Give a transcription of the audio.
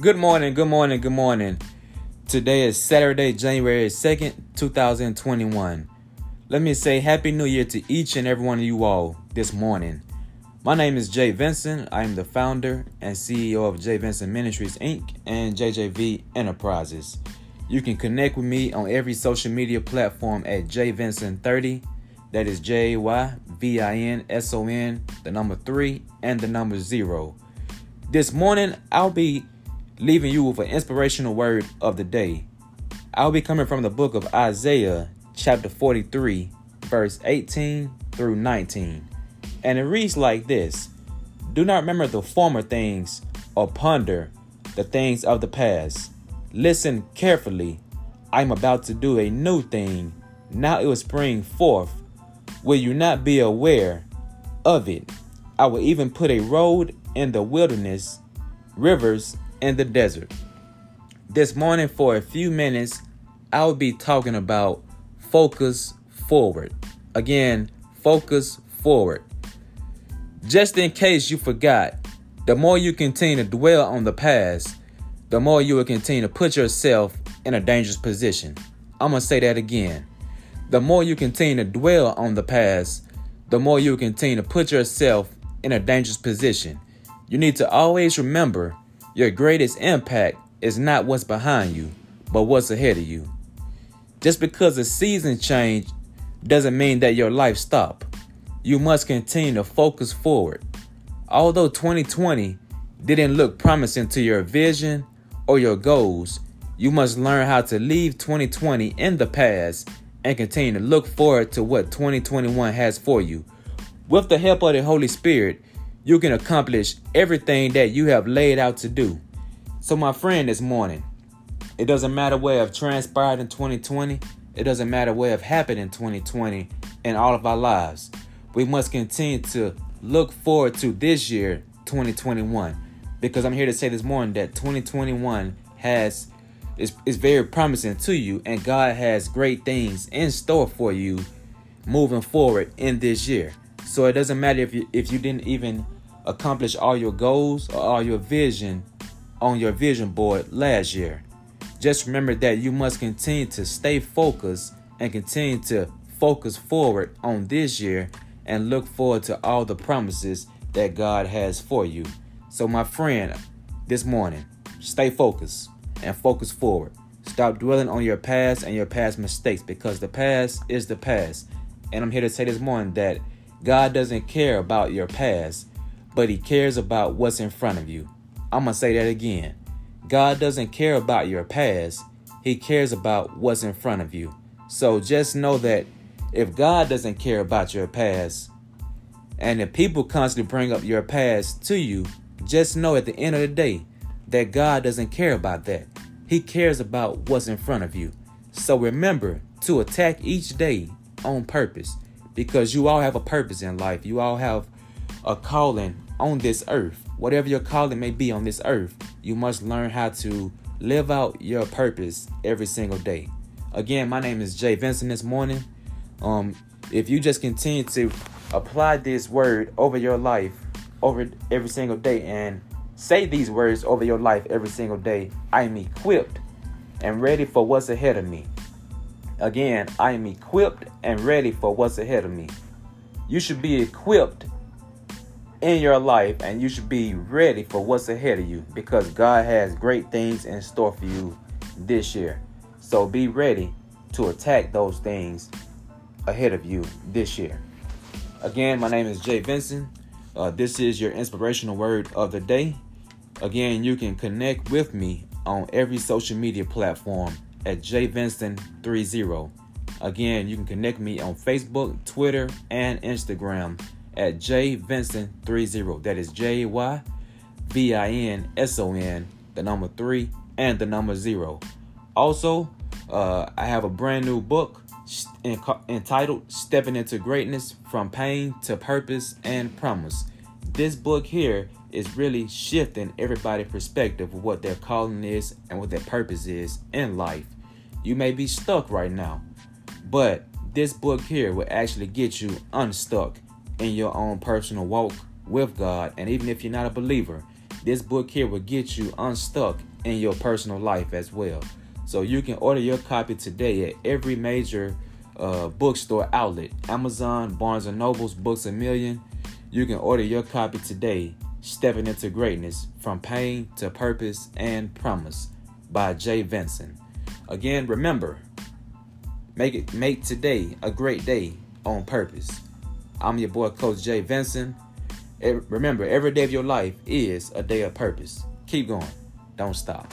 Good morning, good morning, good morning. Today is Saturday, January 2nd, 2021. Let me say Happy New Year to each and every one of you all this morning. My name is Jay Vinson. I am the founder and CEO of Jay Vinson Ministries Inc. and JJV Enterprises. You can connect with me on every social media platform at jyvinson30. That is J Y V I N S O N, the number three, and the number zero. This morning, I'll be leaving you with an inspirational word of the day. I'll be coming from the book of Isaiah, chapter 43, verse 18 through 19. And it reads like this Do not remember the former things or ponder the things of the past. Listen carefully. I'm about to do a new thing. Now it will spring forth. Will you not be aware of it? I will even put a road in the wilderness, rivers in the desert. This morning, for a few minutes, I will be talking about focus forward. Again, focus forward. Just in case you forgot, the more you continue to dwell on the past, the more you will continue to put yourself in a dangerous position. I'm going to say that again. The more you continue to dwell on the past, the more you will continue to put yourself in a dangerous position. You need to always remember your greatest impact is not what's behind you, but what's ahead of you. Just because the season changed doesn't mean that your life stop. You must continue to focus forward. Although 2020 didn't look promising to your vision or your goals, you must learn how to leave 2020 in the past and continue to look forward to what 2021 has for you. With the help of the Holy Spirit, you can accomplish everything that you have laid out to do. So, my friend, this morning, it doesn't matter what have transpired in 2020, it doesn't matter what have happened in 2020 in all of our lives. We must continue to look forward to this year, 2021, because I'm here to say this morning that 2021 has is, is very promising to you, and God has great things in store for you moving forward in this year. So it doesn't matter if you if you didn't even accomplish all your goals or all your vision on your vision board last year. Just remember that you must continue to stay focused and continue to focus forward on this year and look forward to all the promises that God has for you. So, my friend, this morning, stay focused and focus forward. Stop dwelling on your past and your past mistakes because the past is the past. And I'm here to say this morning that God doesn't care about your past, but He cares about what's in front of you. I'm going to say that again. God doesn't care about your past, He cares about what's in front of you. So just know that if God doesn't care about your past, and if people constantly bring up your past to you, just know at the end of the day that God doesn't care about that. He cares about what's in front of you. So remember to attack each day on purpose because you all have a purpose in life. You all have a calling on this earth. Whatever your calling may be on this earth, you must learn how to live out your purpose every single day. Again, my name is Jay Vinson this morning. Um, if you just continue to apply this word over your life, over every single day, and say these words over your life every single day, I am equipped and ready for what's ahead of me. Again, I am equipped and ready for what's ahead of me. You should be equipped in your life and you should be ready for what's ahead of you because God has great things in store for you this year. So be ready to attack those things ahead of you this year. Again, my name is Jay Vinson. Uh, this is your inspirational word of the day. Again, you can connect with me on every social media platform at jyvinson30. Again, you can connect me on Facebook, Twitter, and Instagram at jyvinson30. That is J Y V I N S O N, the number three, and the number zero. Also, uh, I have a brand new book entitled Stepping into Greatness From Pain to Purpose and Promise. This book here is really shifting everybody's perspective of what their calling is and what their purpose is in life. You may be stuck right now, but this book here will actually get you unstuck in your own personal walk with God. And even if you're not a believer, this book here will get you unstuck in your personal life as well. So you can order your copy today at every major uh, bookstore outlet Amazon, Barnes and Nobles, Books a Million. You can order your copy today, Stepping into Greatness From Pain to Purpose and Promise by Jay Vinson. Again, remember, make it make today a great day on purpose. I'm your boy, Coach Jay Vinson. Remember, every day of your life is a day of purpose. Keep going. Don't stop.